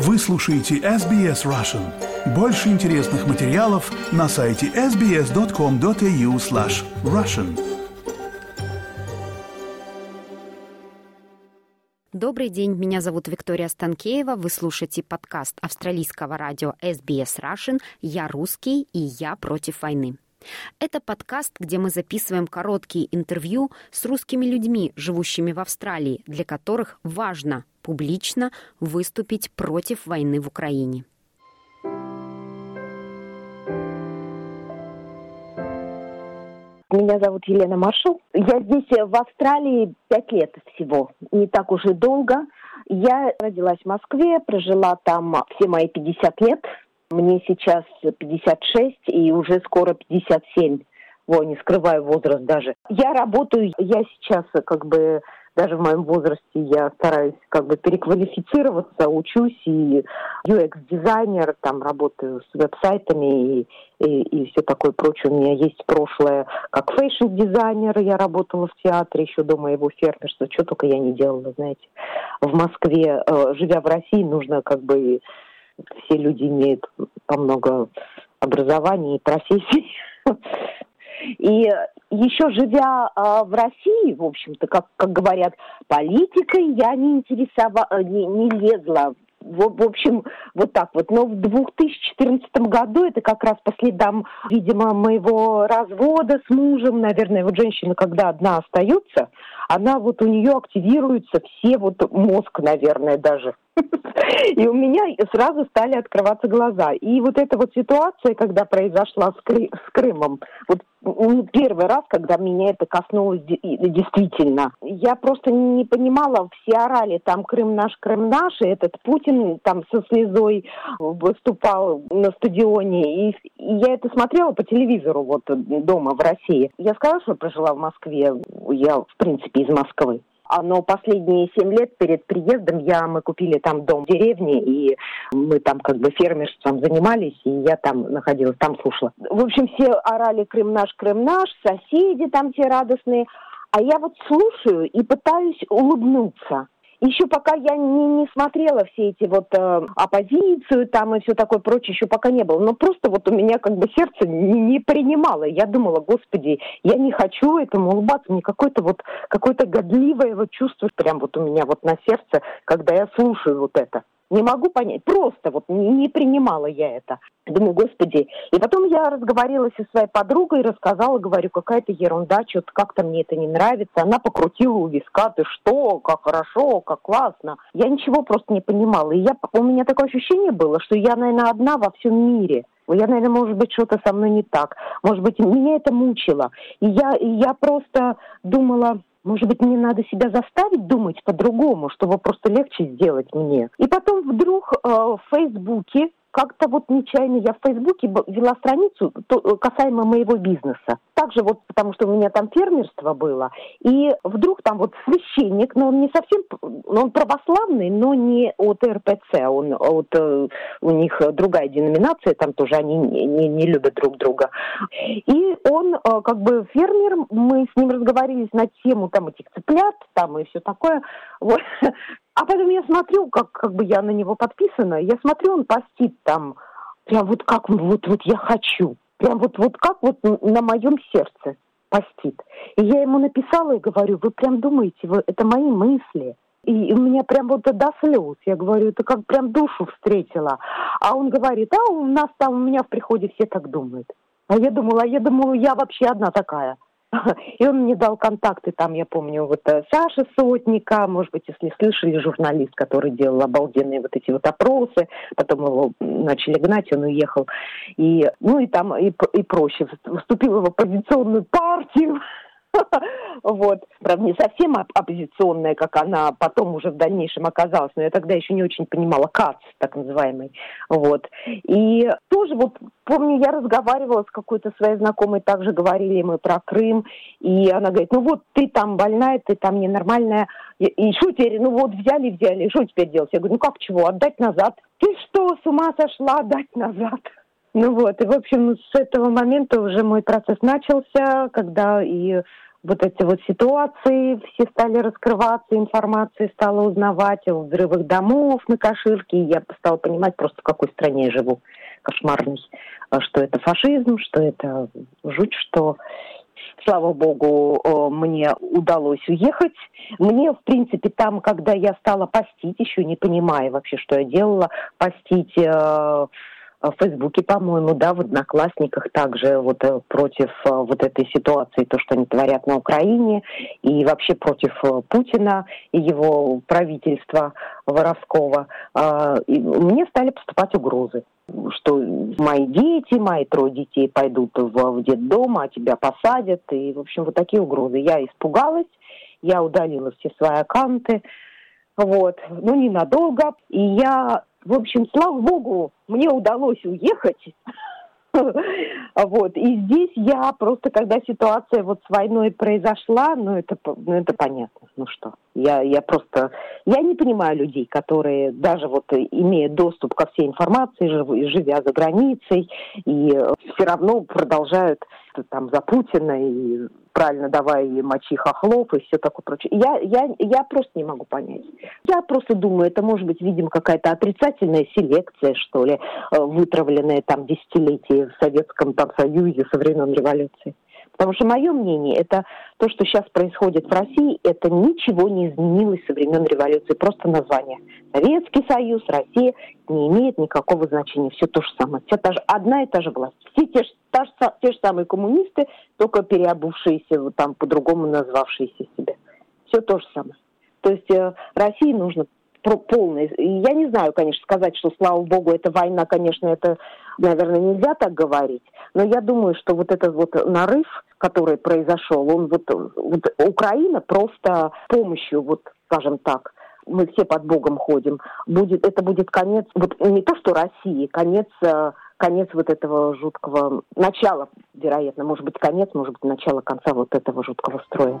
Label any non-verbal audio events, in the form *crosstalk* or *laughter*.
Вы слушаете SBS Russian. Больше интересных материалов на сайте sbs.com.au slash russian. Добрый день, меня зовут Виктория Станкеева. Вы слушаете подкаст австралийского радио SBS Russian «Я русский и я против войны». Это подкаст, где мы записываем короткие интервью с русскими людьми, живущими в Австралии, для которых важно публично выступить против войны в Украине. Меня зовут Елена Маршал. Я здесь в Австралии пять лет всего, не так уж и долго. Я родилась в Москве, прожила там все мои 50 лет. Мне сейчас 56 и уже скоро 57. Во, не скрываю возраст даже. Я работаю, я сейчас как бы даже в моем возрасте я стараюсь как бы переквалифицироваться, учусь и UX-дизайнер, там работаю с веб-сайтами и, и, и все такое прочее. У меня есть прошлое как fashion-дизайнер, я работала в театре еще до моего фермерства, что только я не делала, знаете. В Москве, э, живя в России, нужно как бы все люди имеют по много образований и профессий. *laughs* И еще живя э, в России, в общем-то, как, как говорят, политикой я не интересовала, не, не лезла. В, в общем, вот так вот. Но в 2014 году, это как раз по следам, видимо, моего развода с мужем, наверное, вот женщина, когда одна остается, она вот у нее активируются все вот мозг, наверное, даже и у меня сразу стали открываться глаза. И вот эта вот ситуация, когда произошла с, Кры с Крымом, вот первый раз, когда меня это коснулось действительно. Я просто не понимала, все орали, там Крым наш, Крым наш, и этот Путин там со слезой выступал на стадионе. И, и я это смотрела по телевизору вот дома в России. Я сказала, что прожила в Москве, я в принципе из Москвы. А, но последние семь лет перед приездом я, мы купили там дом в деревне, и мы там как бы фермерством занимались, и я там находилась, там слушала. В общем, все орали «Крым наш, Крым наш», соседи там те радостные. А я вот слушаю и пытаюсь улыбнуться. Еще пока я не, не смотрела все эти вот э, оппозицию там и все такое прочее, еще пока не было. Но просто вот у меня как бы сердце не, не принимало. Я думала, господи, я не хочу этому улыбаться. Мне какое-то вот какое-то годливое вот чувство прям вот у меня вот на сердце, когда я слушаю вот это. Не могу понять, просто вот не, принимала я это. Думаю, господи. И потом я разговорилась со своей подругой, рассказала, говорю, какая-то ерунда, что-то как-то мне это не нравится. Она покрутила у виска, ты что, как хорошо, как классно. Я ничего просто не понимала. И я, у меня такое ощущение было, что я, наверное, одна во всем мире. Я, наверное, может быть, что-то со мной не так. Может быть, меня это мучило. И я, и я просто думала, может быть, мне надо себя заставить думать по-другому, чтобы просто легче сделать мне. И потом вдруг э, в Фейсбуке как-то вот нечаянно я в Фейсбуке вела страницу э, касаемо моего бизнеса. Также вот потому что у меня там фермерство было. И вдруг там вот священник, но он не совсем, он православный, но не от РПЦ, он от, э, у них другая деноминация, там тоже они не, не, не любят друг друга. И он э, как бы фермер, мы с ним разговаривали на тему там этих цыплят, там и все такое. Вот. А потом я смотрю, как, как бы я на него подписана, я смотрю, он постит там, прям вот как вот, вот я хочу, прям вот, вот как вот на моем сердце постит. И я ему написала и говорю, вы прям думаете, вы, это мои мысли. И у меня прям вот до слез. Я говорю, это как прям душу встретила. А он говорит, а у нас там, у меня в приходе все так думают. А я думала, я думала, я вообще одна такая. *laughs* И он мне дал контакты, там, я помню, вот э, Саша Сотника, может быть, если слышали, журналист, который делал обалденные вот эти вот опросы, потом его начали гнать, он уехал. И, ну и там и, и проще. Вступил в оппозиционную партию, *laughs* Вот. Правда, не совсем оппозиционная, как она потом уже в дальнейшем оказалась, но я тогда еще не очень понимала КАЦ, так называемый. Вот. И тоже вот помню, я разговаривала с какой-то своей знакомой, также говорили мы про Крым, и она говорит, ну вот ты там больная, ты там ненормальная, и что теперь, ну вот взяли, взяли, что теперь делать? Я говорю, ну как чего, отдать назад? Ты что, с ума сошла, отдать назад? Ну вот, и в общем с этого момента уже мой процесс начался, когда и вот эти вот ситуации, все стали раскрываться, информация стала узнавать о взрывах домов на Каширке, и я стала понимать просто, в какой стране я живу кошмарной, что это фашизм, что это жуть, что слава богу, мне удалось уехать. Мне, в принципе, там, когда я стала постить, еще не понимая вообще, что я делала, постить э, в Фейсбуке, по-моему, да, в Одноклассниках также вот э, против э, вот этой ситуации, то, что они творят на Украине, и вообще против э, Путина и его правительства воровского. А, и мне стали поступать угрозы что мои дети, мои трое детей пойдут в, в детдом, а тебя посадят. И, в общем, вот такие угрозы. Я испугалась, я удалила все свои аккаунты, вот, ну, ненадолго. И я в общем, слава богу, мне удалось уехать. *laughs* Вот. И здесь я просто, когда ситуация вот с войной произошла, ну это, ну это понятно. Ну что, я, я просто, я не понимаю людей, которые даже вот имея доступ ко всей информации, живя за границей, и все равно продолжают там за Путина и правильно давай мочи хохлов и все такое прочее. Я, я, я просто не могу понять. Я просто думаю, это может быть, видимо, какая-то отрицательная селекция, что ли, э, вытравленная там десятилетия в Советском там, Союзе со времен революции. Потому что мое мнение, это то, что сейчас происходит в России, это ничего не изменилось со времен революции, просто название. Советский Союз, Россия не имеет никакого значения, все то же самое. Все та же, одна и та же власть. Все те, та же, те же самые коммунисты, только переобувшиеся, вот там по-другому назвавшиеся себя. Все то же самое. То есть э, России нужно полное. Я не знаю, конечно, сказать, что, слава богу, эта война, конечно, это, наверное, нельзя так говорить, но я думаю, что вот этот вот нарыв, который произошел, он вот, вот Украина просто помощью, вот, скажем так, мы все под Богом ходим, будет, это будет конец, вот не то, что России, конец э, конец вот этого жуткого начала, вероятно, может быть, конец, может быть, начало конца вот этого жуткого строя.